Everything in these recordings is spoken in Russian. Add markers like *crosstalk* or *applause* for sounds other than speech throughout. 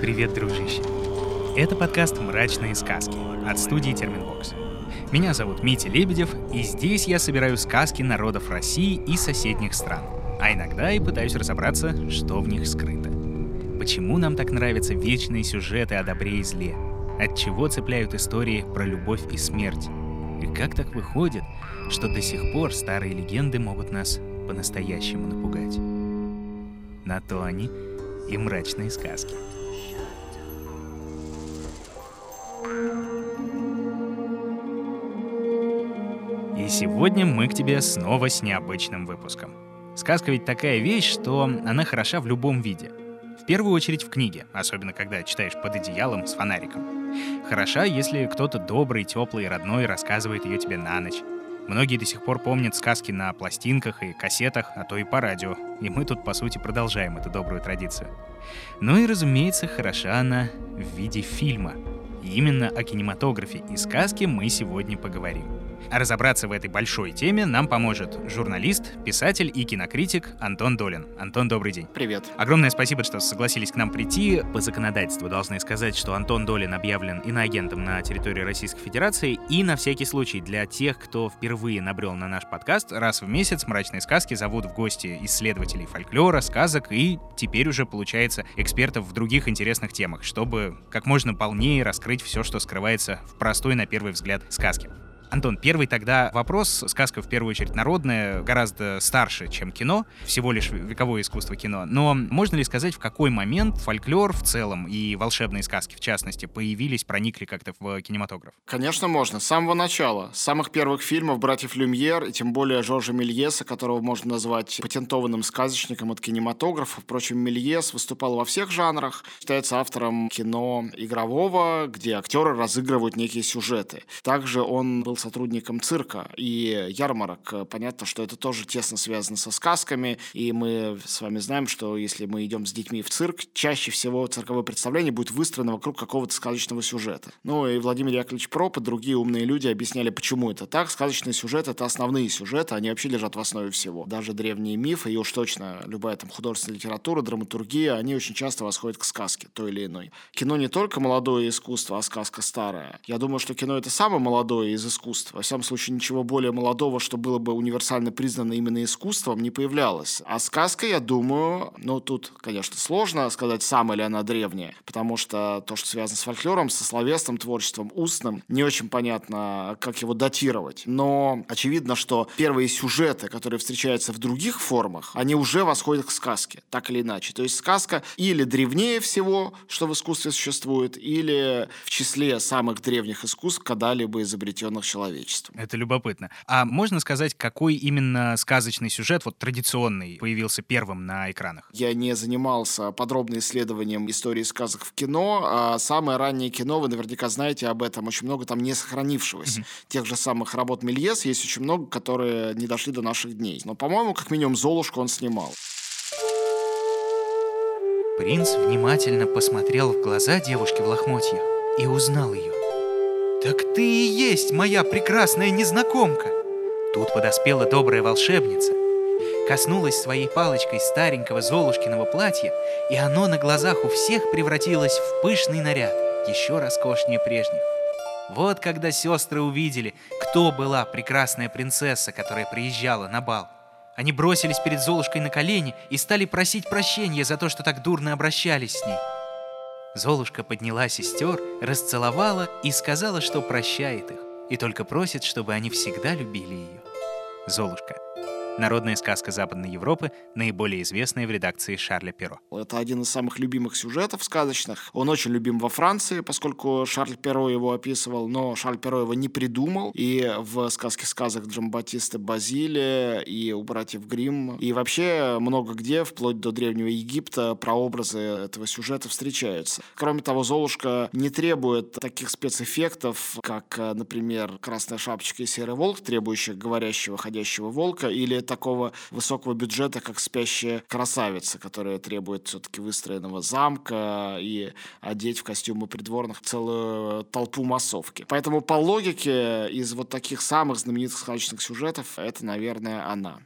Привет, дружище! Это подкаст «Мрачные сказки» от студии Терминвокс. Меня зовут Митя Лебедев, и здесь я собираю сказки народов России и соседних стран. А иногда и пытаюсь разобраться, что в них скрыто. Почему нам так нравятся вечные сюжеты о добре и зле? От чего цепляют истории про любовь и смерть? И как так выходит, что до сих пор старые легенды могут нас по-настоящему напугать? На то они и мрачные сказки. Сегодня мы к тебе снова с необычным выпуском. Сказка ведь такая вещь, что она хороша в любом виде. В первую очередь в книге, особенно когда читаешь под одеялом с фонариком. Хороша, если кто-то добрый, теплый, родной рассказывает ее тебе на ночь. Многие до сих пор помнят сказки на пластинках и кассетах, а то и по радио. И мы тут, по сути, продолжаем эту добрую традицию. Ну и, разумеется, хороша она в виде фильма. И именно о кинематографе и сказке мы сегодня поговорим. А разобраться в этой большой теме нам поможет журналист, писатель и кинокритик Антон Долин. Антон, добрый день. Привет. Огромное спасибо, что согласились к нам прийти. По законодательству должны сказать, что Антон Долин объявлен иноагентом на территории Российской Федерации. И на всякий случай для тех, кто впервые набрел на наш подкаст, раз в месяц «Мрачные сказки» зовут в гости исследователей фольклора, сказок и теперь уже, получается, экспертов в других интересных темах, чтобы как можно полнее раскрыть все, что скрывается в простой, на первый взгляд, сказке. Антон, первый тогда вопрос. Сказка, в первую очередь, народная, гораздо старше, чем кино, всего лишь вековое искусство кино. Но можно ли сказать, в какой момент фольклор в целом и волшебные сказки, в частности, появились, проникли как-то в кинематограф? Конечно, можно. С самого начала. С самых первых фильмов братьев Люмьер, и тем более Жоржа Мельеса, которого можно назвать патентованным сказочником от кинематографа. Впрочем, Мельес выступал во всех жанрах. Считается автором кино игрового, где актеры разыгрывают некие сюжеты. Также он был сотрудником цирка и ярмарок. Понятно, что это тоже тесно связано со сказками, и мы с вами знаем, что если мы идем с детьми в цирк, чаще всего цирковое представление будет выстроено вокруг какого-то сказочного сюжета. Ну и Владимир Яковлевич Проп и другие умные люди объясняли, почему это так. Сказочный сюжет — это основные сюжеты, они вообще лежат в основе всего. Даже древние мифы, и уж точно любая там художественная литература, драматургия, они очень часто восходят к сказке той или иной. Кино не только молодое искусство, а сказка старая. Я думаю, что кино — это самое молодое из искусств, искусств. Во всяком случае, ничего более молодого, что было бы универсально признано именно искусством, не появлялось. А сказка, я думаю, ну, тут, конечно, сложно сказать, самая ли она древняя, потому что то, что связано с фольклором, со словесным творчеством, устным, не очень понятно, как его датировать. Но очевидно, что первые сюжеты, которые встречаются в других формах, они уже восходят к сказке, так или иначе. То есть сказка или древнее всего, что в искусстве существует, или в числе самых древних искусств, когда-либо изобретенных человечеством. Это любопытно. А можно сказать, какой именно сказочный сюжет, вот традиционный, появился первым на экранах? Я не занимался подробным исследованием истории сказок в кино. А самое раннее кино, вы наверняка знаете об этом, очень много там не сохранившегося. Mm-hmm. Тех же самых работ Мельес есть очень много, которые не дошли до наших дней. Но, по-моему, как минимум, «Золушку» он снимал. Принц внимательно посмотрел в глаза девушки в лохмотьях и узнал ее. «Так ты и есть моя прекрасная незнакомка!» Тут подоспела добрая волшебница, коснулась своей палочкой старенького Золушкиного платья, и оно на глазах у всех превратилось в пышный наряд, еще роскошнее прежних. Вот когда сестры увидели, кто была прекрасная принцесса, которая приезжала на бал. Они бросились перед Золушкой на колени и стали просить прощения за то, что так дурно обращались с ней. Золушка подняла сестер, расцеловала и сказала, что прощает их, и только просит, чтобы они всегда любили ее. Золушка. Народная сказка Западной Европы, наиболее известная в редакции Шарля Перо. Это один из самых любимых сюжетов сказочных. Он очень любим во Франции, поскольку Шарль Перо его описывал, но Шарль Перо его не придумал. И в сказке сказок Джамбатиста Базилия, и у братьев Грим, и вообще много где, вплоть до Древнего Египта, прообразы этого сюжета встречаются. Кроме того, Золушка не требует таких спецэффектов, как, например, Красная шапочка и Серый волк, требующих говорящего, ходящего волка, или такого высокого бюджета, как «Спящая красавица», которая требует все-таки выстроенного замка и одеть в костюмы придворных целую толпу массовки. Поэтому по логике из вот таких самых знаменитых сказочных сюжетов это, наверное, она.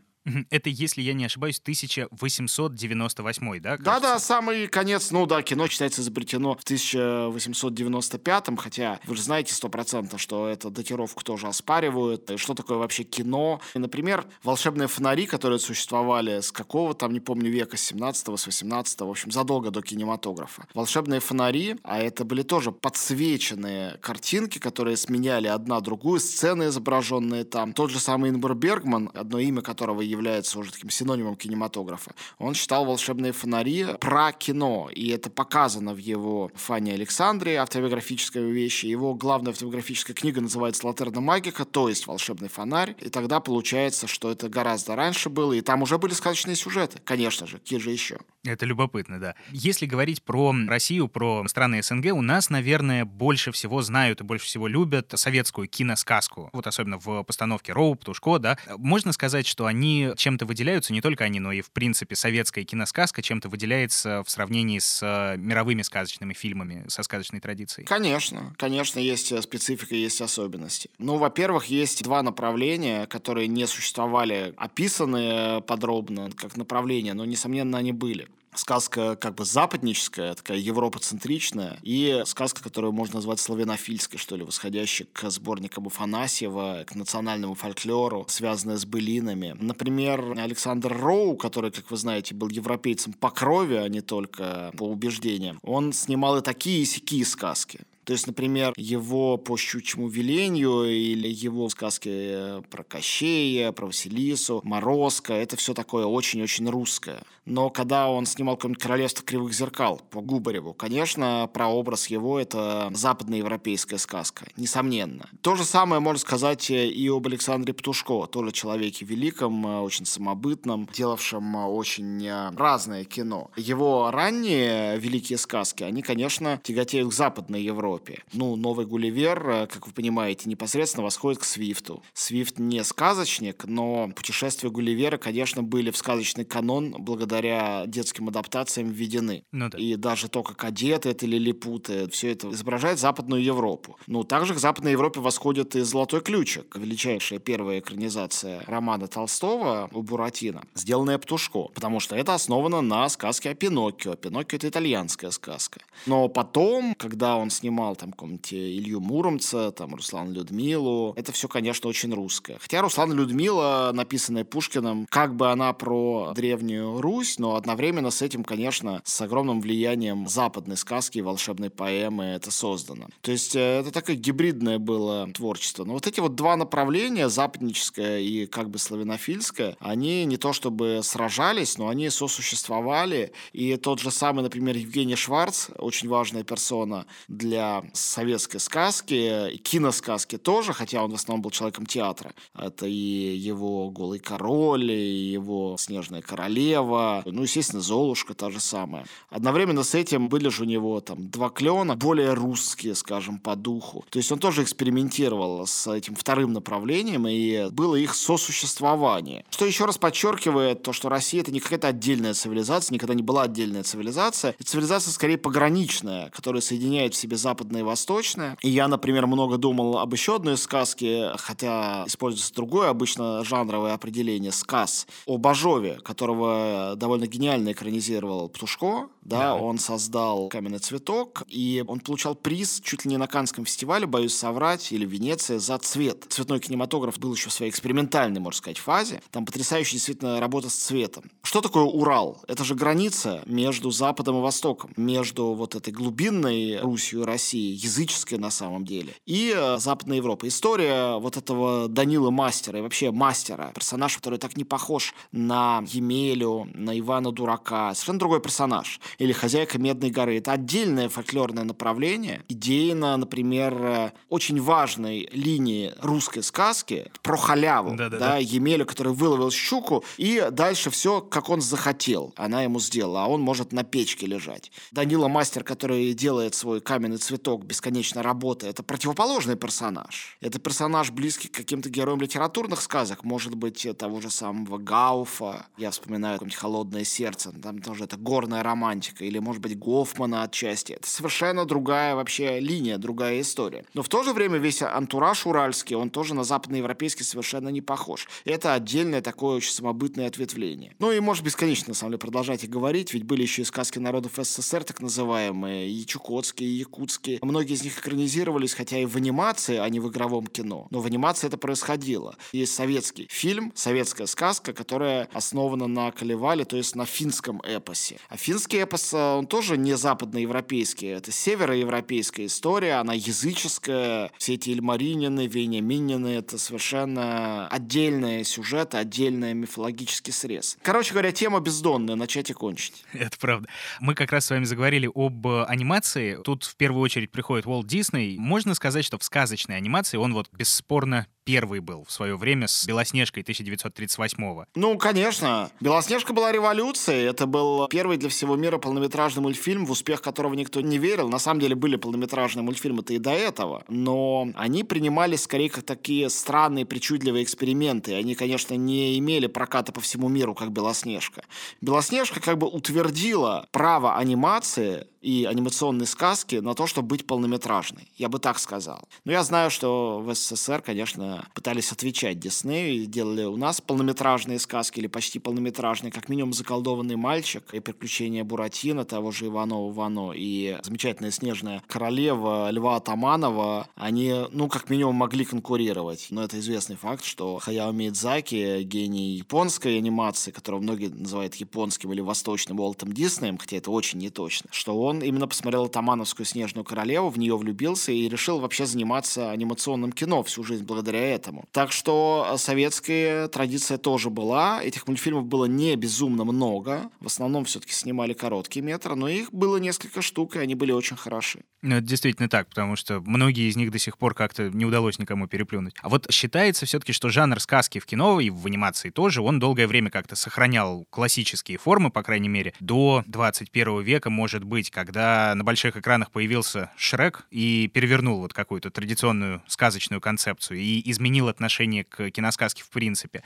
Это, если я не ошибаюсь, 1898, да? Да-да, самый конец, ну да, кино считается изобретено в 1895-м, хотя вы же знаете стопроцентно, что это датировку тоже оспаривают. И что такое вообще кино? И, например, волшебные фонари, которые существовали с какого там, не помню, века, с 17-го, с 18 в общем, задолго до кинематографа. Волшебные фонари, а это были тоже подсвеченные картинки, которые сменяли одна другую, сцены изображенные там. Тот же самый Инбер Бергман, одно имя которого является уже таким синонимом кинематографа. Он читал «Волшебные фонари» про кино, и это показано в его «Фане Александре», автобиографической вещи. Его главная автобиографическая книга называется «Латерна магика», то есть «Волшебный фонарь». И тогда получается, что это гораздо раньше было, и там уже были сказочные сюжеты, конечно же, какие же еще. Это любопытно, да. Если говорить про Россию, про страны СНГ, у нас, наверное, больше всего знают и больше всего любят советскую киносказку. Вот особенно в постановке Роу, Птушко, да. Можно сказать, что они чем-то выделяются, не только они, но и, в принципе, советская киносказка чем-то выделяется в сравнении с мировыми сказочными фильмами, со сказочной традицией? Конечно, конечно, есть специфика, есть особенности. Ну, во-первых, есть два направления, которые не существовали, описаны подробно как направления, но, несомненно, они были сказка как бы западническая, такая европоцентричная, и сказка, которую можно назвать славянофильской, что ли, восходящая к сборникам Афанасьева, к национальному фольклору, связанная с былинами. Например, Александр Роу, который, как вы знаете, был европейцем по крови, а не только по убеждениям, он снимал и такие, и сякие сказки. То есть, например, его по щучьему велению или его сказки э, про Кощея, про Василису, Морозко, это все такое очень-очень русское. Но когда он снимал какое-нибудь «Королевство кривых зеркал» по Губареву, конечно, прообраз его — это западноевропейская сказка, несомненно. То же самое можно сказать и об Александре Птушко, тоже человеке великом, э, очень самобытном, делавшем э, очень разное кино. Его ранние великие сказки, они, конечно, тяготеют к Западной Европе, Европе. Ну, новый Гулливер, э, как вы понимаете, непосредственно восходит к Свифту. Свифт не сказочник, но путешествия Гулливера, конечно, были в сказочный канон благодаря детским адаптациям введены. Ну, да. И даже то, как одеты это лилипуты, все это изображает Западную Европу. Ну, также к Западной Европе восходит и «Золотой ключик», величайшая первая экранизация романа Толстого у Буратино, сделанная Птушко, потому что это основано на сказке о Пиноккио. Пиноккио — это итальянская сказка. Но потом, когда он снимал снимал там какого-нибудь Илью Муромца, там Руслан Людмилу. Это все, конечно, очень русское. Хотя Руслан Людмила, написанная Пушкиным, как бы она про древнюю Русь, но одновременно с этим, конечно, с огромным влиянием западной сказки и волшебной поэмы это создано. То есть э, это такое гибридное было творчество. Но вот эти вот два направления, западническое и как бы славянофильское, они не то чтобы сражались, но они сосуществовали. И тот же самый, например, Евгений Шварц, очень важная персона для советской сказки, киносказки тоже, хотя он в основном был человеком театра. Это и его «Голый король», и его «Снежная королева», ну, естественно, «Золушка» та же самая. Одновременно с этим были же у него там два клена, более русские, скажем, по духу. То есть он тоже экспериментировал с этим вторым направлением, и было их сосуществование. Что еще раз подчеркивает то, что Россия — это не какая-то отдельная цивилизация, никогда не была отдельная цивилизация. Это цивилизация скорее пограничная, которая соединяет в себе Запад западное и восточное. И я, например, много думал об еще одной сказке, хотя используется другое обычно жанровое определение сказ о Бажове, которого довольно гениально экранизировал Птушко. Да, да. он создал «Каменный цветок», и он получал приз чуть ли не на Канском фестивале, боюсь соврать, или в Венеции, за цвет. Цветной кинематограф был еще в своей экспериментальной, можно сказать, фазе. Там потрясающая действительно работа с цветом. Что такое Урал? Это же граница между Западом и Востоком, между вот этой глубинной Русью и Россией России, языческая на самом деле, и э, Западная Европа. История вот этого Данила Мастера и вообще Мастера, персонаж, который так не похож на Емелю, на Ивана Дурака, совершенно другой персонаж. Или Хозяйка Медной горы. Это отдельное фольклорное направление, идейно, например, э, очень важной линии русской сказки про халяву, да, да, да, Емелю, который выловил щуку, и дальше все, как он захотел, она ему сделала, а он может на печке лежать. Данила Мастер, который делает свой каменный цветок цветок бесконечно работает, это противоположный персонаж. Это персонаж, близкий к каким-то героям литературных сказок, может быть, того же самого Гауфа. Я вспоминаю какое-нибудь «Холодное сердце», там тоже это горная романтика, или, может быть, Гофмана отчасти. Это совершенно другая вообще линия, другая история. Но в то же время весь антураж уральский, он тоже на западноевропейский совершенно не похож. Это отдельное такое очень самобытное ответвление. Ну и может бесконечно, на самом деле, продолжать и говорить, ведь были еще и сказки народов СССР, так называемые, и чукотские, и якутские. Многие из них экранизировались, хотя и в анимации, а не в игровом кино. Но в анимации это происходило. Есть советский фильм, советская сказка, которая основана на Калевале, то есть на финском эпосе. А финский эпос, э, он тоже не западноевропейский, это североевропейская история, она языческая. Все эти Ильмаринины, Вениаминины, это совершенно отдельный сюжет, отдельный мифологический срез. Короче говоря, тема бездонная, начать и кончить. *laughs* Это правда. Мы как раз с вами заговорили об анимации. Тут в первую очередь приходит Уолт Дисней. Можно сказать, что в сказочной анимации он вот бесспорно первый был в свое время с «Белоснежкой» 1938-го. Ну, конечно. «Белоснежка» была революцией. Это был первый для всего мира полнометражный мультфильм, в успех которого никто не верил. На самом деле были полнометражные мультфильмы-то и до этого. Но они принимались скорее как такие странные, причудливые эксперименты. Они, конечно, не имели проката по всему миру, как «Белоснежка». «Белоснежка» как бы утвердила право анимации и анимационной сказки на то, чтобы быть полнометражной. Я бы так сказал. Но я знаю, что в СССР, конечно, пытались отвечать Диснею и делали у нас полнометражные сказки или почти полнометражные, как минимум «Заколдованный мальчик» и «Приключения Буратино», того же Иванова Вано и замечательная «Снежная королева» Льва Атаманова, они, ну, как минимум, могли конкурировать. Но это известный факт, что Хаяо Миядзаки, гений японской анимации, которого многие называют японским или восточным Уолтом Диснеем, хотя это очень неточно, что он именно посмотрел Тамановскую «Снежную королеву», в нее влюбился и решил вообще заниматься анимационным кино всю жизнь благодаря этому. Так что э, советская традиция тоже была. Этих мультфильмов было не безумно много. В основном все-таки снимали короткие метры, но их было несколько штук, и они были очень хороши. Ну, это действительно так, потому что многие из них до сих пор как-то не удалось никому переплюнуть. А вот считается все-таки, что жанр сказки в кино и в анимации тоже, он долгое время как-то сохранял классические формы, по крайней мере, до 21 века, может быть, когда на больших экранах появился Шрек и перевернул вот какую-то традиционную сказочную концепцию и изменил отношение к киносказке в принципе.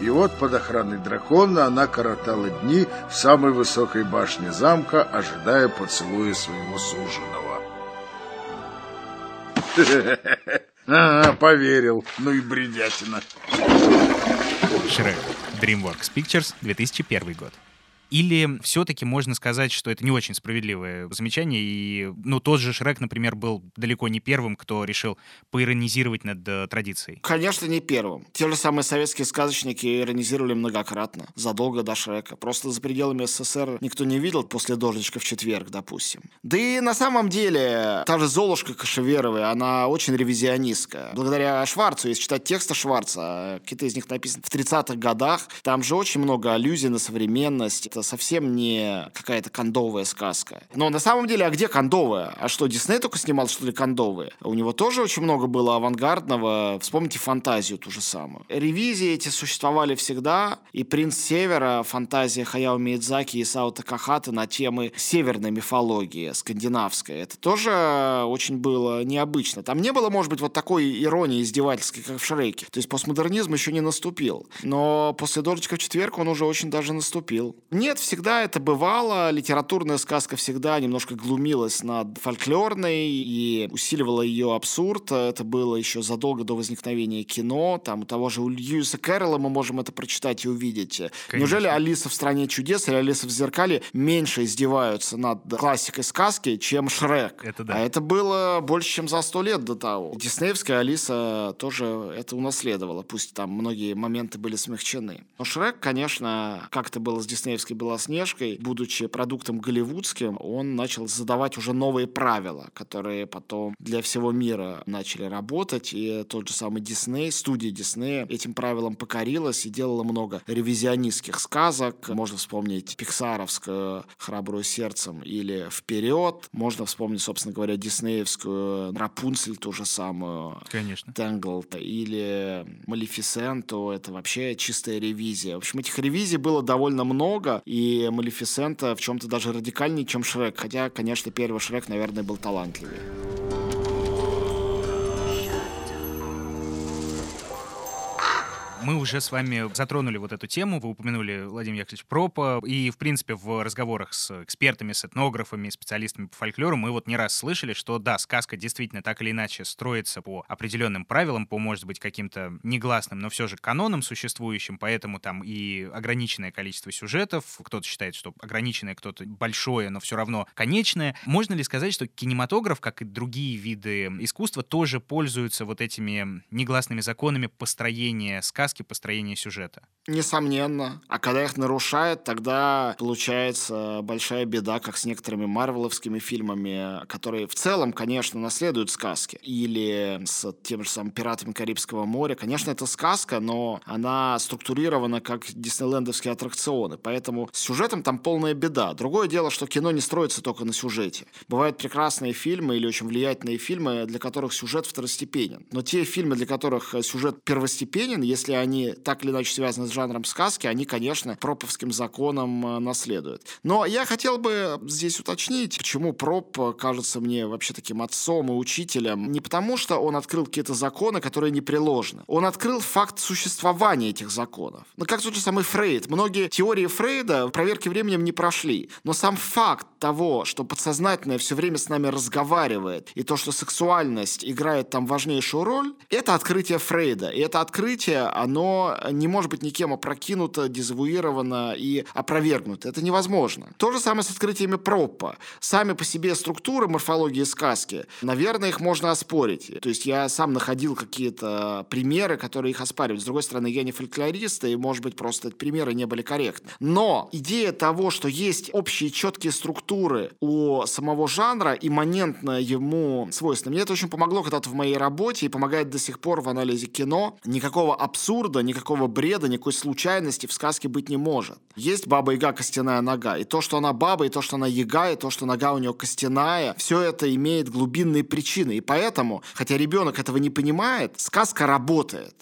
И вот под охраной дракона она коротала дни в самой высокой башне замка, ожидая поцелуя своего суженого. *laughs* А, поверил. Ну и бредятина. Шрек. DreamWorks Pictures, 2001 год. Или все-таки можно сказать, что это не очень справедливое замечание, и, ну, тот же Шрек, например, был далеко не первым, кто решил поиронизировать над э, традицией? Конечно, не первым. Те же самые советские сказочники иронизировали многократно, задолго до Шрека. Просто за пределами СССР никто не видел после «Дождичка в четверг», допустим. Да и на самом деле, та же Золушка Кашеверовой, она очень ревизионистская. Благодаря Шварцу, если читать тексты Шварца, какие-то из них написаны в 30-х годах, там же очень много аллюзий на современность. Это совсем не какая-то кондовая сказка. Но на самом деле, а где кондовая? А что, Дисней только снимал, что ли, кондовые? У него тоже очень много было авангардного. Вспомните фантазию ту же самую. Ревизии эти существовали всегда, и «Принц Севера», фантазия Хаяо Миядзаки и Сао Такахата на темы северной мифологии, скандинавской. Это тоже очень было необычно. Там не было, может быть, вот такой иронии издевательской, как в Шреке. То есть постмодернизм еще не наступил. Но после «Дождичка в четверг» он уже очень даже наступил. Нет всегда это бывало. Литературная сказка всегда немножко глумилась над фольклорной и усиливала ее абсурд. Это было еще задолго до возникновения кино. Там у того же у Льюиса Кэрролла мы можем это прочитать и увидеть. Конечно. Неужели Алиса в стране чудес или Алиса в зеркале меньше издеваются над классикой сказки, чем Шрек? Это да. А это было больше, чем за сто лет до того. Диснеевская Алиса тоже это унаследовала. Пусть там многие моменты были смягчены. Но Шрек, конечно, как это было с диснеевской Белоснежкой, будучи продуктом голливудским, он начал задавать уже новые правила, которые потом для всего мира начали работать. И тот же самый Дисней, студия Диснея этим правилам покорилась и делала много ревизионистских сказок. Можно вспомнить пиксаровскую «Храбрую сердцем» или «Вперед». Можно вспомнить, собственно говоря, диснеевскую «Рапунцель» ту же самую. Конечно. «Тэнгл» или «Малефисенту». Это вообще чистая ревизия. В общем, этих ревизий было довольно много, и Малефисента в чем-то даже радикальнее, чем Шрек. Хотя, конечно, первый Шрек, наверное, был талантливее. Мы уже с вами затронули вот эту тему, вы упомянули Владимир Яковлевич Пропа, и, в принципе, в разговорах с экспертами, с этнографами, специалистами по фольклору мы вот не раз слышали, что да, сказка действительно так или иначе строится по определенным правилам, по, может быть, каким-то негласным, но все же канонам существующим, поэтому там и ограниченное количество сюжетов, кто-то считает, что ограниченное, кто-то большое, но все равно конечное. Можно ли сказать, что кинематограф, как и другие виды искусства, тоже пользуются вот этими негласными законами построения сказки сказки построения сюжета. Несомненно. А когда их нарушают, тогда получается большая беда, как с некоторыми марвеловскими фильмами, которые в целом, конечно, наследуют сказки. Или с тем же самым «Пиратами Карибского моря». Конечно, это сказка, но она структурирована как диснейлендовские аттракционы. Поэтому с сюжетом там полная беда. Другое дело, что кино не строится только на сюжете. Бывают прекрасные фильмы или очень влиятельные фильмы, для которых сюжет второстепенен. Но те фильмы, для которых сюжет первостепенен, если они так или иначе связаны с жанром сказки, они, конечно, проповским законом э, наследуют. Но я хотел бы здесь уточнить, почему проп кажется мне вообще таким отцом и учителем. Не потому, что он открыл какие-то законы, которые непреложны. Он открыл факт существования этих законов. Ну, как тот же самый Фрейд. Многие теории Фрейда проверки временем не прошли. Но сам факт того, что подсознательное все время с нами разговаривает, и то, что сексуальность играет там важнейшую роль, это открытие Фрейда. И это открытие, оно не может быть никем опрокинуто, дезавуировано и опровергнуто. Это невозможно. То же самое с открытиями Проппа. Сами по себе структуры морфологии сказки, наверное, их можно оспорить. То есть я сам находил какие-то примеры, которые их оспаривают. С другой стороны, я не фольклорист, и, может быть, просто эти примеры не были корректны. Но идея того, что есть общие четкие структуры у самого жанра, имманентно ему свойственно. Мне это очень помогло когда-то в моей работе и помогает до сих пор в анализе кино. Никакого абсурда, никакого бреда, никакой случайности в сказке быть не может. Есть баба-яга костяная нога. И то, что она баба, и то, что она яга, и то, что нога у нее костяная, все это имеет глубинные причины. И поэтому, хотя ребенок этого не понимает, сказка работает.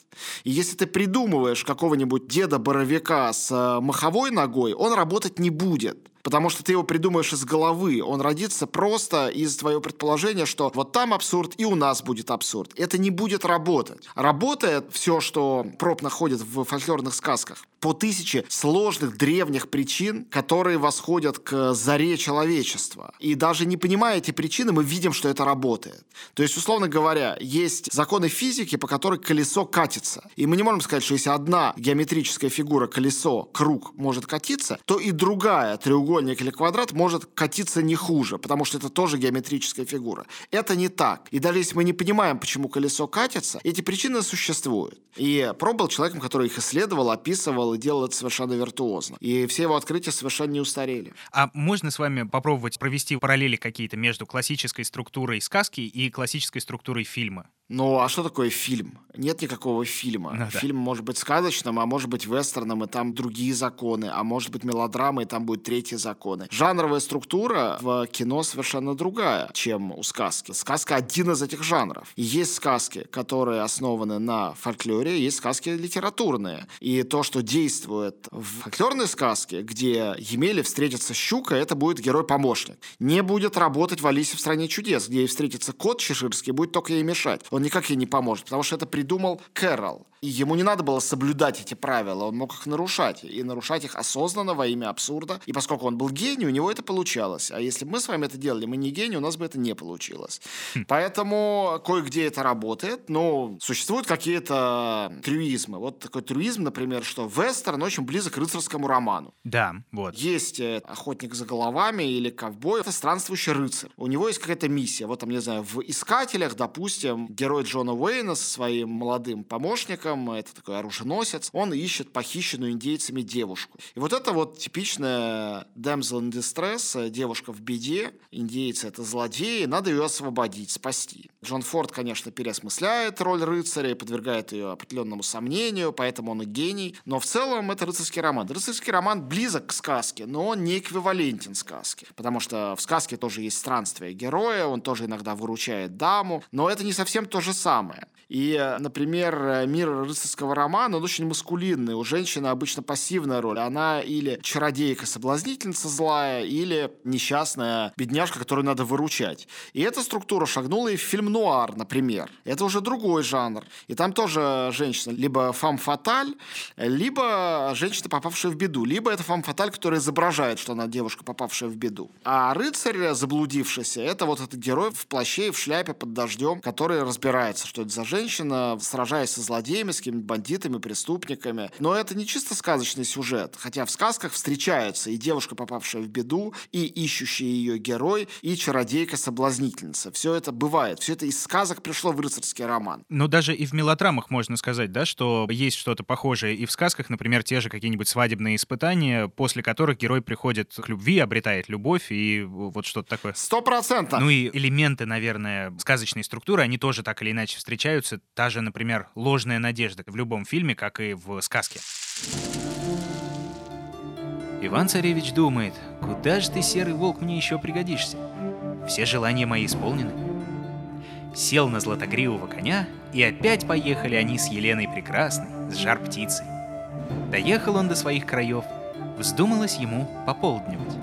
И если ты придумываешь какого-нибудь деда-боровика с э, маховой ногой, он работать не будет. Потому что ты его придумаешь из головы. Он родится просто из твоего предположения, что вот там абсурд и у нас будет абсурд. Это не будет работать. Работает все, что проб находит в фольклорных сказках по тысяче сложных древних причин, которые восходят к заре человечества. И даже не понимая эти причины, мы видим, что это работает. То есть, условно говоря, есть законы физики, по которым колесо катится. И мы не можем сказать, что если одна геометрическая фигура, колесо, круг может катиться, то и другая, треугольник или квадрат, может катиться не хуже, потому что это тоже геометрическая фигура. Это не так. И даже если мы не понимаем, почему колесо катится, эти причины существуют. И Про был человеком, который их исследовал, описывал, делал и делал это совершенно виртуозно. И все его открытия совершенно не устарели. А можно с вами попробовать провести параллели какие-то между классической структурой сказки и классической структурой фильма? Ну, а что такое фильм? Нет никакого фильма. Ну, Фильм да. может быть сказочным, а может быть вестерном, и там другие законы, а может быть мелодрамой, и там будут третьи законы. Жанровая структура в кино совершенно другая, чем у сказки. Сказка один из этих жанров. И есть сказки, которые основаны на фольклоре, есть сказки литературные. И то, что действует в фольклорной сказке, где Емеле встретится щука, это будет герой-помощник. Не будет работать в «Алисе в стране чудес», где ей встретится кот чеширский, будет только ей мешать. Он никак ей не поможет, потому что это придумал Кэрол. И ему не надо было соблюдать эти правила, он мог их нарушать. И нарушать их осознанно во имя абсурда. И поскольку он был гений, у него это получалось. А если бы мы с вами это делали, мы не гений, у нас бы это не получилось. Хм. Поэтому кое-где это работает, но существуют какие-то трюизмы. Вот такой трюизм, например, что вестерн очень близок к рыцарскому роману. Да, вот. Есть э, охотник за головами или ковбой, это странствующий рыцарь. У него есть какая-то миссия. Вот там, не знаю, в «Искателях», допустим, герой Джона Уэйна со своим молодым помощником человеком, это такой оруженосец, он ищет похищенную индейцами девушку. И вот это вот типичная damsel in distress, девушка в беде, индейцы это злодеи, надо ее освободить, спасти. Джон Форд, конечно, переосмысляет роль рыцаря и подвергает ее определенному сомнению, поэтому он и гений. Но в целом это рыцарский роман. Рыцарский роман близок к сказке, но он не эквивалентен сказке. Потому что в сказке тоже есть странствие героя, он тоже иногда выручает даму, но это не совсем то же самое. И, например, мир рыцарского романа, он очень маскулинный. У женщины обычно пассивная роль. Она или чародейка-соблазнительница злая, или несчастная бедняжка, которую надо выручать. И эта структура шагнула и в фильм «Нуар», например. Это уже другой жанр. И там тоже женщина либо фам-фаталь, либо женщина, попавшая в беду, либо это фам-фаталь, которая изображает, что она девушка, попавшая в беду. А рыцарь, заблудившийся, это вот этот герой в плаще и в шляпе под дождем, который разбирается, что это за женщина, сражаясь со злодеями, с какими-то бандитами, преступниками. Но это не чисто сказочный сюжет, хотя в сказках встречаются и девушка, попавшая в беду, и ищущий ее герой, и чародейка-соблазнительница. Все это бывает, все это из сказок пришло в рыцарский роман. Но даже и в мелодрамах можно сказать, да, что есть что-то похожее и в сказках, например, те же какие-нибудь свадебные испытания, после которых герой приходит к любви, обретает любовь и вот что-то такое. Сто процентов. Ну и элементы, наверное, сказочной структуры, они тоже так или иначе встречаются. Та же, например, ложная надежда в любом фильме, как и в сказке. Иван-царевич думает, куда же ты, серый волк, мне еще пригодишься? Все желания мои исполнены. Сел на златогривого коня, и опять поехали они с Еленой Прекрасной, с жар-птицей. Доехал он до своих краев, вздумалось ему пополднивать.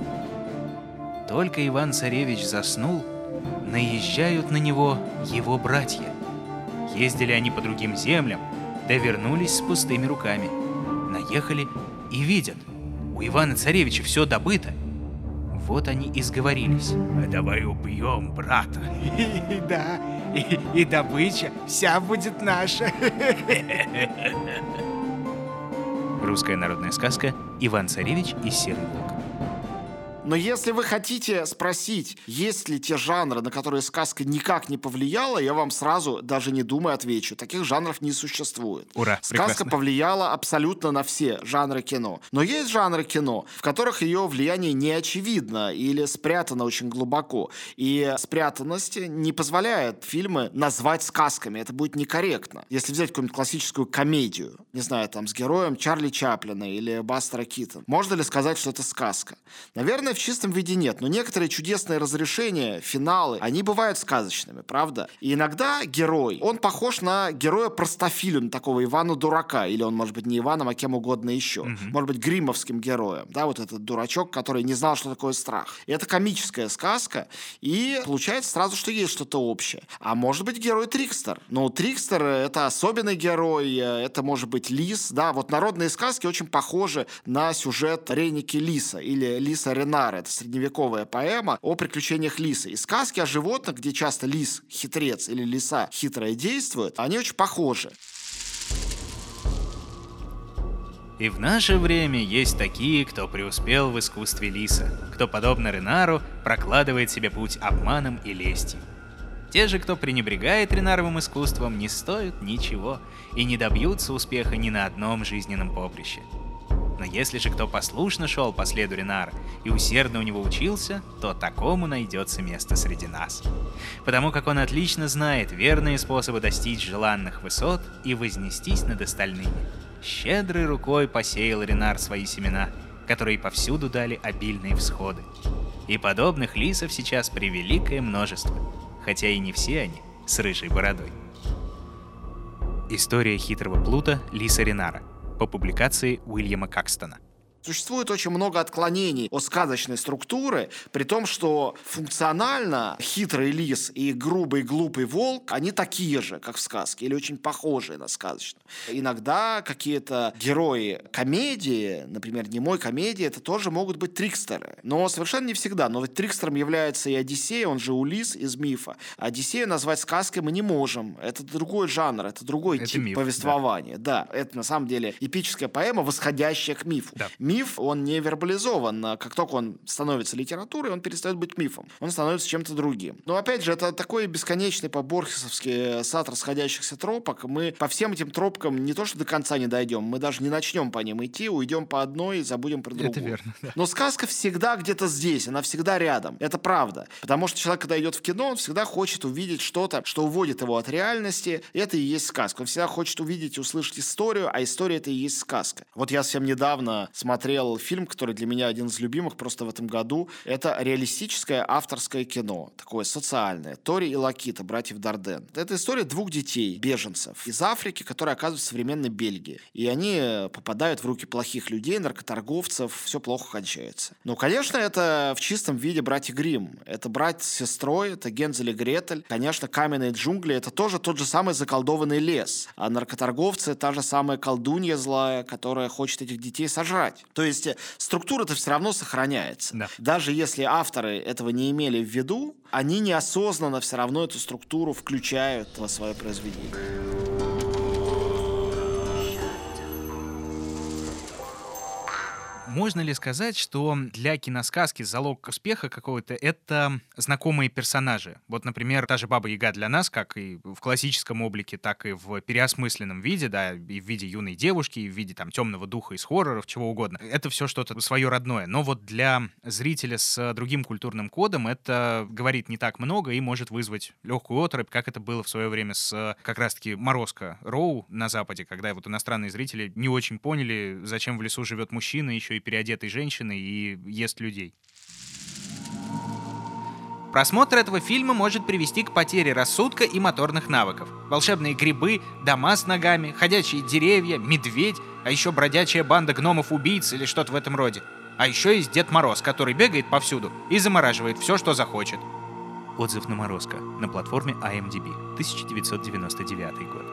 Только Иван-царевич заснул, наезжают на него его братья. Ездили они по другим землям, да вернулись с пустыми руками. Наехали и видят, у Ивана-царевича все добыто. Вот они и сговорились. А давай убьем брата. *laughs* Да, и, и добыча вся будет наша. Русская народная сказка «Иван-царевич и серый волк». Но если вы хотите спросить, есть ли те жанры, на которые сказка никак не повлияла, я вам сразу, даже не думая, отвечу. Таких жанров не существует. Ура, Сказка прекрасно. повлияла абсолютно на все жанры кино. Но есть жанры кино, в которых ее влияние не очевидно или спрятано очень глубоко. И спрятанность не позволяет фильмы назвать сказками. Это будет некорректно. Если взять какую-нибудь классическую комедию, не знаю, там, с героем Чарли Чаплина или Бастера Китон, можно ли сказать, что это сказка? Наверное, в чистом виде нет, но некоторые чудесные разрешения, финалы, они бывают сказочными, правда? И иногда герой, он похож на героя простофилю, на такого Ивана Дурака, или он может быть не Иваном, а кем угодно еще. Может быть, гримовским героем, да, вот этот дурачок, который не знал, что такое страх. И это комическая сказка, и получается сразу, что есть что-то общее. А может быть, герой Трикстер. Но Трикстер — это особенный герой, э, это может быть лис, да, вот народные сказки очень похожи на сюжет Реники Лиса или Лиса Ренара. Это средневековая поэма о приключениях лиса. И сказки о животных, где часто лис хитрец или лиса хитрая действует, они очень похожи. И в наше время есть такие, кто преуспел в искусстве лиса, кто, подобно Ренару, прокладывает себе путь обманом и лестью. Те же, кто пренебрегает Ренаровым искусством, не стоят ничего и не добьются успеха ни на одном жизненном поприще. Но если же кто послушно шел по следу Ренара и усердно у него учился, то такому найдется место среди нас. Потому как он отлично знает верные способы достичь желанных высот и вознестись над остальными. Щедрой рукой посеял Ренар свои семена, которые повсюду дали обильные всходы. И подобных лисов сейчас превеликое множество, хотя и не все они с рыжей бородой. История хитрого плута Лиса Ренара по публикации Уильяма Какстона. Существует очень много отклонений от сказочной структуры, при том, что функционально хитрый лис и грубый глупый волк, они такие же, как в сказке, или очень похожие на сказочную. Иногда какие-то герои комедии, например, немой комедии, это тоже могут быть трикстеры. Но совершенно не всегда. Но ведь трикстером является и Одиссей, он же Улис из мифа. Одиссея назвать сказкой мы не можем. Это другой жанр, это другой Это тип миф, повествования. Да. это на самом деле эпическая поэма, восходящая к мифу. Да. Миф, он не вербализован. А Как только он становится литературой, он перестает быть мифом. Он становится чем-то другим. Но опять же, это такой бесконечный по-борхесовски сад расходящихся тропок. Мы по всем этим тропкам не то что до конца не дойдем, мы даже не начнем по ним идти, уйдем по одной и забудем про другую. Это верно, да. Но сказка всегда где-то здесь, она всегда рядом. Это правда. Потому что человек, когда идет в кино, он всегда хочет увидеть что-то, что уводит его от реальности. Это и есть сказка. Он всегда хочет увидеть и услышать историю, а история это и есть сказка. Вот я совсем недавно смотрел посмотрел фильм, который для меня один из любимых просто в этом году. Это реалистическое авторское кино, такое социальное. Тори и Лакита, братьев Дарден. Это история двух детей, беженцев из Африки, которые оказываются в современной Бельгии. И они попадают в руки плохих людей, наркоторговцев, все плохо кончается. Ну, конечно, это в чистом виде братья Грим. Это брать с сестрой, это Гензель и Гретель. Конечно, каменные джунгли — это тоже тот же самый заколдованный лес. А наркоторговцы — та же самая колдунья злая, которая хочет этих детей сожрать. То есть э, структура-то все равно сохраняется. Да. Даже если авторы этого не имели в виду, они неосознанно все равно эту структуру включают во свое произведение. Можно ли сказать, что для киносказки залог успеха какого-то — это знакомые персонажи? Вот, например, та же Баба Яга для нас, как и в классическом облике, так и в переосмысленном виде, да, и в виде юной девушки, и в виде там темного духа из хорроров, чего угодно. Это все что-то свое родное. Но вот для зрителя с другим культурным кодом это говорит не так много и может вызвать легкую оторопь, как это было в свое время с как раз-таки Морозко Роу на Западе, когда вот иностранные зрители не очень поняли, зачем в лесу живет мужчина, еще и переодетой женщины и ест людей. Просмотр этого фильма может привести к потере рассудка и моторных навыков. Волшебные грибы, дома с ногами, ходячие деревья, медведь, а еще бродячая банда гномов-убийц или что-то в этом роде. А еще есть Дед Мороз, который бегает повсюду и замораживает все, что захочет. Отзыв на Морозко на платформе IMDb, 1999 год.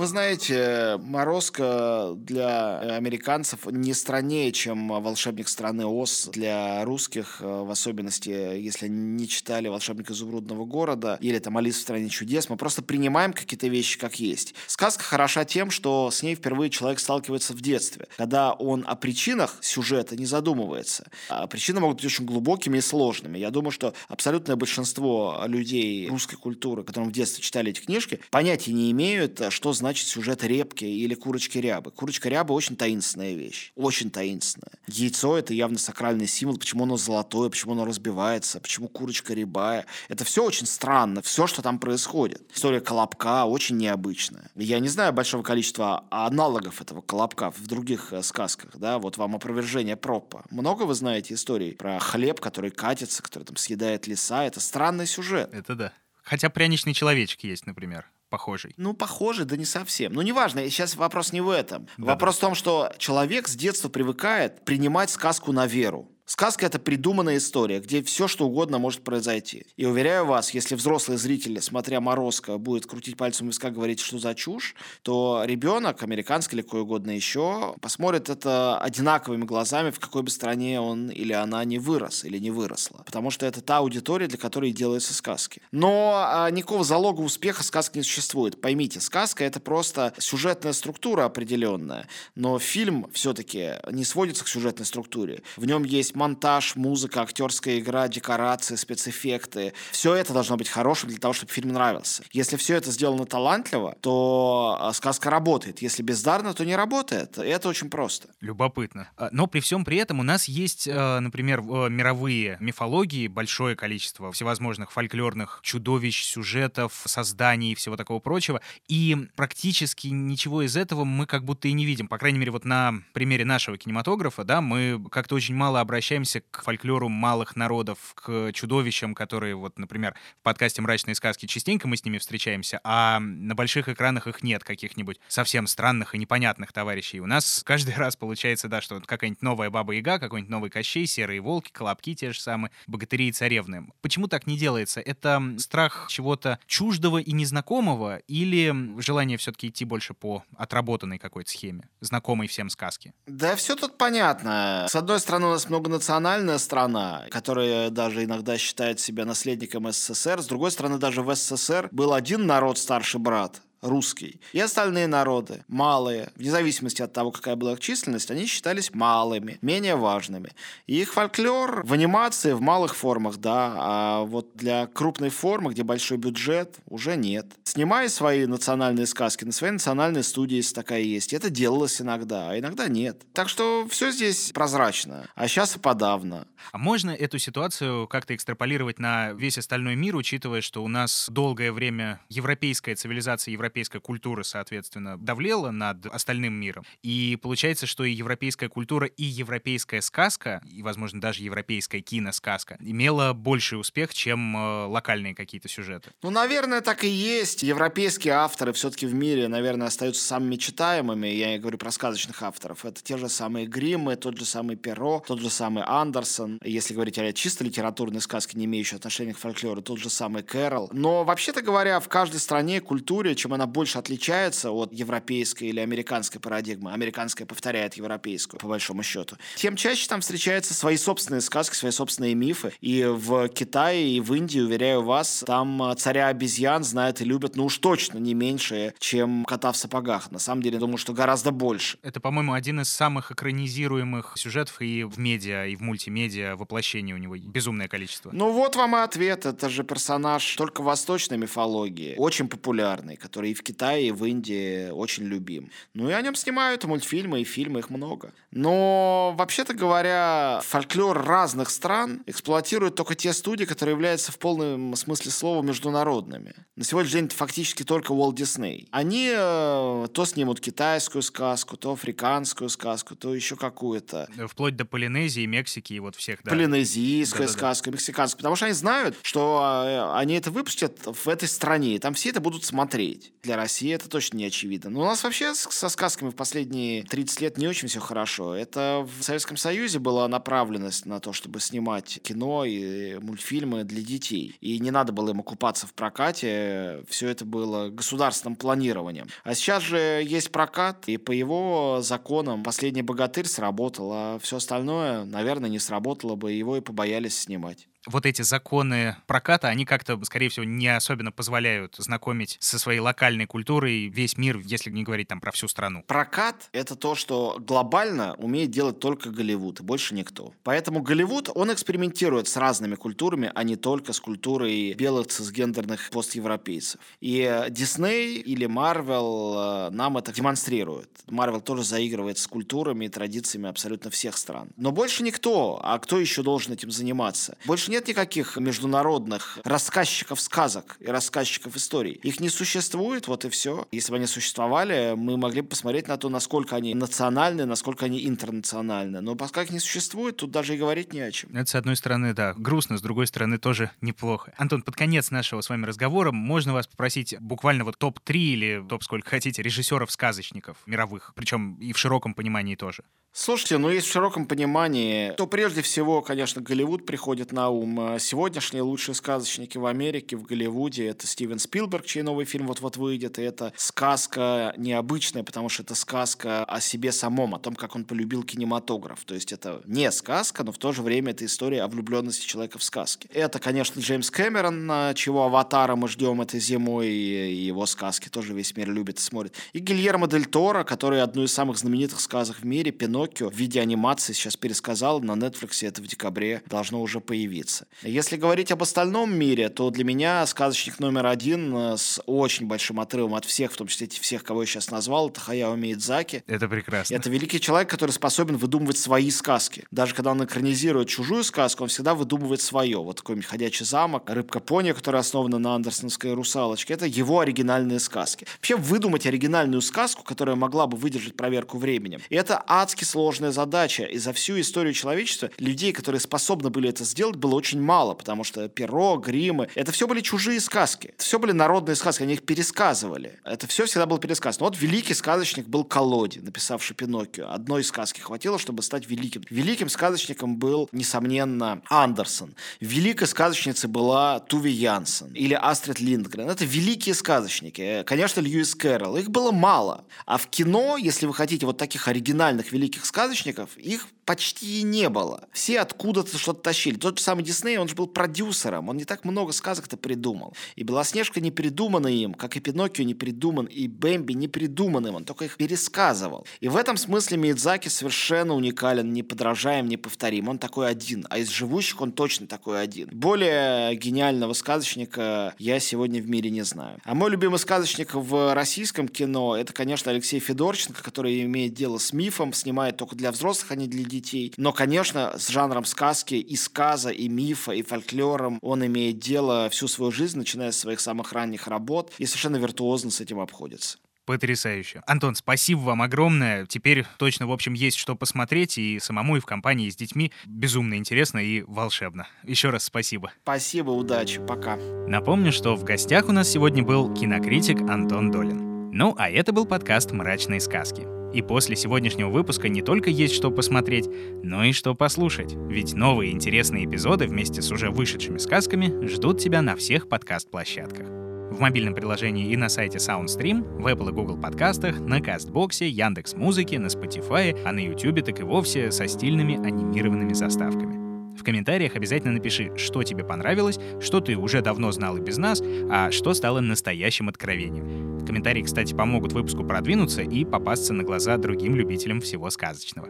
Вы знаете, Морозко для американцев не страннее, чем «Волшебник страны Оз» для русских, э, в особенности, если не читали «Волшебник изумрудного города» или там «Алис в стране чудес». Мы просто принимаем какие-то вещи как есть. Сказка хороша тем, что с ней впервые человек сталкивается в детстве, когда он о причинах сюжета не задумывается. А причины могут быть очень глубокими и сложными. Я думаю, что абсолютное большинство людей русской культуры, которым в детстве читали эти книжки, понятия не имеют, что значит значит сюжет репки или курочки рябы. Курочка ряба очень таинственная вещь. Очень таинственная. Яйцо это явно сакральный символ. Почему оно золотое, почему оно разбивается, почему курочка рябая. Это все очень странно. Все, что там происходит. История колобка очень необычная. Я не знаю большого количества аналогов этого колобка в других э, сказках. Да? Вот вам опровержение Проппа. Много вы знаете историй про хлеб, который катится, который там съедает леса. Это странный сюжет. Это да. Хотя пряничный человечек есть, например похожий. Ну, похожий, да не совсем. Ну, неважно, сейчас вопрос не в этом. Да, вопрос в том, что человек с детства привыкает принимать сказку на веру. Сказка — это придуманная история, где все, что угодно может произойти. И уверяю вас, если взрослый зритель, смотря «Морозко», будет крутить пальцем виска, говорить, что за чушь, то ребенок, американский или какой угодно еще, посмотрит это одинаковыми глазами, в какой бы стране он или она не вырос или не выросла. Потому что это та аудитория, для которой делаются сказки. Но а, никакого залога успеха сказки не существует. Поймите, сказка — это просто сюжетная структура определенная. Но фильм все-таки не сводится к сюжетной структуре. В нем есть монтаж, музыка, актерская игра, декорации, спецэффекты. Все это должно быть хорошим для того, чтобы фильм нравился. Если все это сделано талантливо, то а, сказка работает. Если бездарно, то не работает. Это очень просто. Любопытно. А, но при всем при этом у нас есть, а, например, мировые мифологии, большое количество всевозможных фольклорных чудовищ, сюжетов, созданий и всего такого прочего. И практически ничего из этого мы как будто и не видим. По крайней мере, вот на примере нашего кинематографа, да, мы как-то очень мало обращаемся обращаемся к фольклору малых народов, к чудовищам, которые, вот, например, в подкасте «Мрачные сказки» частенько мы с ними встречаемся, а на больших экранах их нет, каких-нибудь совсем странных и непонятных товарищей. У нас *laughs* каждый раз получается, да, что какая-нибудь новая Баба-Яга, какой-нибудь новый Кощей, Серые Волки, Колобки те же самые, Богатыри и Царевны. Почему так не делается? Это страх чего-то чуждого и незнакомого или желание все-таки идти больше по отработанной какой-то схеме, знакомой всем сказке? Да все тут понятно. С одной стороны, у нас много многонациональная страна, которая даже иногда считает себя наследником СССР. С другой стороны, даже в СССР был один народ старший брат, русский. И остальные народы, малые, вне зависимости от того, какая была их численность, они считались малыми, менее важными. И их фольклор в анимации в малых формах, да, а вот для крупной формы, где большой бюджет, уже нет. Снимай свои национальные сказки на своей национальной студии, если такая есть. Это делалось иногда, а иногда нет. Так что все здесь прозрачно. А сейчас и подавно. А можно эту ситуацию как-то экстраполировать на весь остальной мир, учитывая, что у нас долгое время европейская цивилизация, европейская европейская культура, соответственно, давлела над остальным миром. И получается, что и европейская культура, и европейская сказка, и, возможно, даже европейская киносказка, имела больший успех, чем э, локальные какие-то сюжеты. Ну, наверное, так и есть. Европейские авторы все-таки в мире, наверное, остаются самыми читаемыми. Я говорю про сказочных авторов. Это те же самые Гриммы, тот же самый Перо, тот же самый Андерсон. Если говорить о чисто литературной сказке, не имеющей отношения к фольклору, тот же самый Кэрол. Но, вообще-то говоря, в каждой стране, культуре, чем она больше отличается от европейской или американской парадигмы, американская повторяет европейскую, по большому счету, тем чаще там встречаются свои собственные сказки, свои собственные мифы. И в Китае, и в Индии, уверяю вас, там царя обезьян знают и любят, ну уж точно не меньше, чем кота в сапогах. На самом деле, думаю, что гораздо больше. Это, по-моему, один из самых экранизируемых сюжетов и в медиа, и в мультимедиа воплощений у него безумное количество. Ну вот вам и ответ. Это же персонаж только восточной мифологии, очень популярный, который и в Китае, и в Индии очень любим. Ну и о нем снимают мультфильмы, и фильмы, их много. Но, вообще-то говоря, фольклор разных стран эксплуатируют только те студии, которые являются в полном смысле слова международными. На сегодняшний день это фактически только Walt Disney. Они э, то снимут китайскую сказку, то африканскую сказку, то еще какую-то. Вплоть до Полинезии, Мексики и вот всех, да. Полинезийская Да-да-да. сказка, мексиканская. Потому что они знают, что э, они это выпустят в этой стране, и там все это будут смотреть. Для России это точно не очевидно. Но у нас вообще со сказками в последние 30 лет не очень все хорошо. Это в Советском Союзе была направленность на то, чтобы снимать кино и мультфильмы для детей. И не надо было им окупаться в прокате. Все это было государственным планированием. А сейчас же есть прокат, и по его законам «Последний богатырь» сработал, а все остальное, наверное, не сработало бы, его и побоялись снимать вот эти законы проката, они как-то, скорее всего, не особенно позволяют знакомить со своей локальной культурой весь мир, если не говорить там про всю страну. Прокат — это то, что глобально умеет делать только Голливуд, больше никто. Поэтому Голливуд, он экспериментирует с разными культурами, а не только с культурой белых цисгендерных постевропейцев. И Дисней или Марвел нам это демонстрирует. Марвел тоже заигрывает с культурами и традициями абсолютно всех стран. Но больше никто. А кто еще должен этим заниматься? Больше нет никаких международных рассказчиков сказок и рассказчиков историй. Их не существует, вот и все. Если бы они существовали, мы могли бы посмотреть на то, насколько они национальны, насколько они интернациональны. Но пока их не существует, тут даже и говорить не о чем. Это, с одной стороны, да, грустно, с другой стороны, тоже неплохо. Антон, под конец нашего с вами разговора можно вас попросить буквально вот топ-3 или топ сколько хотите режиссеров-сказочников мировых, причем и в широком понимании тоже. Слушайте, ну если в широком понимании, то прежде всего, конечно, Голливуд приходит на ум. Сегодняшние лучшие сказочники в Америке, в Голливуде, это Стивен Спилберг, чей новый фильм вот-вот выйдет, и это сказка необычная, потому что это сказка о себе самом, о том, как он полюбил кинематограф. То есть это не сказка, но в то же время это история о влюбленности человека в сказке. Это, конечно, Джеймс Кэмерон, чего аватара мы ждем этой зимой, и его сказки тоже весь мир любит и смотрит. И Гильермо Дель Торо, который одну из самых знаменитых сказок в мире, «Пино Пиноккио в виде анимации сейчас пересказал, на Netflix это в декабре должно уже появиться. Если говорить об остальном мире, то для меня сказочник номер один э, с очень большим отрывом от всех, в том числе всех, кого я сейчас назвал, это Хаяо Миядзаки. Это прекрасно. Это великий человек, который способен выдумывать свои сказки. Даже когда он экранизирует чужую сказку, он всегда выдумывает свое. Вот такой «Ходячий замок», «Рыбка пони», которая основана на андерсонской «Русалочке», это его оригинальные сказки. Вообще выдумать оригинальную сказку, которая могла бы выдержать проверку временем, это адски сложная задача. И за всю историю человечества людей, которые способны были это сделать, было очень мало, потому что перо, гримы, это все были чужие сказки. Это все были народные сказки, они их пересказывали. Это все всегда было пересказано. Вот великий сказочник был Колоди, написавший Пиноккио. Одной сказки хватило, чтобы стать великим. Великим сказочником был, несомненно, Андерсон. Великой сказочницей была Туви Янсен или Астрид Линдгрен. Это великие сказочники. Конечно, Льюис Кэрролл. Их было мало. А в кино, если вы хотите вот таких оригинальных великих сказочников, их почти не было. Все откуда-то что-то тащили. Тот же самый Дисней, он же был продюсером, он не так много сказок-то придумал. И Белоснежка не придумана им, как и Пиноккио не придуман, и Бэмби не придуман им, он только их пересказывал. И в этом смысле Миядзаки совершенно уникален, не подражаем, не повторим. Он такой один, а из живущих он точно такой один. Более гениального сказочника я сегодня в мире не знаю. А мой любимый сказочник в российском кино, это, конечно, Алексей Федорченко, который имеет дело с мифом, снимает только для взрослых, а не для детей. Но, конечно, с жанром сказки и сказа, и мифа, и фольклором он имеет дело всю свою жизнь, начиная с своих самых ранних работ, и совершенно виртуозно с этим обходится. Потрясающе. Антон, спасибо вам огромное. Теперь точно, в общем, есть что посмотреть, и самому, и в компании с детьми безумно интересно и волшебно. Еще раз спасибо. Спасибо, удачи, пока. Напомню, что в гостях у нас сегодня был кинокритик Антон Долин. Ну, а это был подкаст «Мрачные сказки». И после сегодняшнего выпуска не только есть что посмотреть, но и что послушать. Ведь новые интересные эпизоды вместе с уже вышедшими сказками ждут тебя на всех подкаст-площадках в мобильном приложении и на сайте SoundStream, в Apple и Google подкастах, на Кастбоксе, Яндекс Музыке, на Spotify, а на YouTube так и вовсе со стильными анимированными заставками. В комментариях обязательно напиши, что тебе понравилось, что ты уже давно знал и без нас, а что стало настоящим откровением. Комментарии, кстати, помогут выпуску продвинуться и попасться на глаза другим любителям всего сказочного.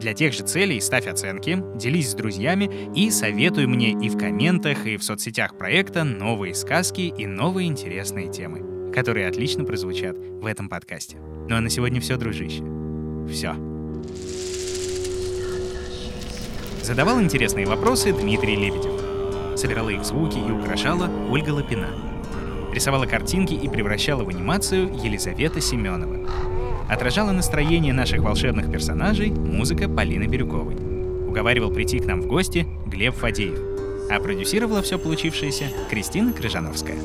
Для тех же целей ставь оценки, делись с друзьями и советуй мне и в комментах, и в соцсетях проекта новые сказки и новые интересные темы, которые отлично прозвучат в этом подкасте. Ну а на сегодня все, дружище. Все. Задавал интересные вопросы Дмитрий Лебедев. Собирала их звуки и украшала Ольга Лапина. Рисовала картинки и превращала в анимацию Елизавета Семенова. Отражала настроение наших волшебных персонажей музыка Полины Бирюковой. Уговаривал прийти к нам в гости Глеб Фадеев. А продюсировала все получившееся Кристина Крыжановская.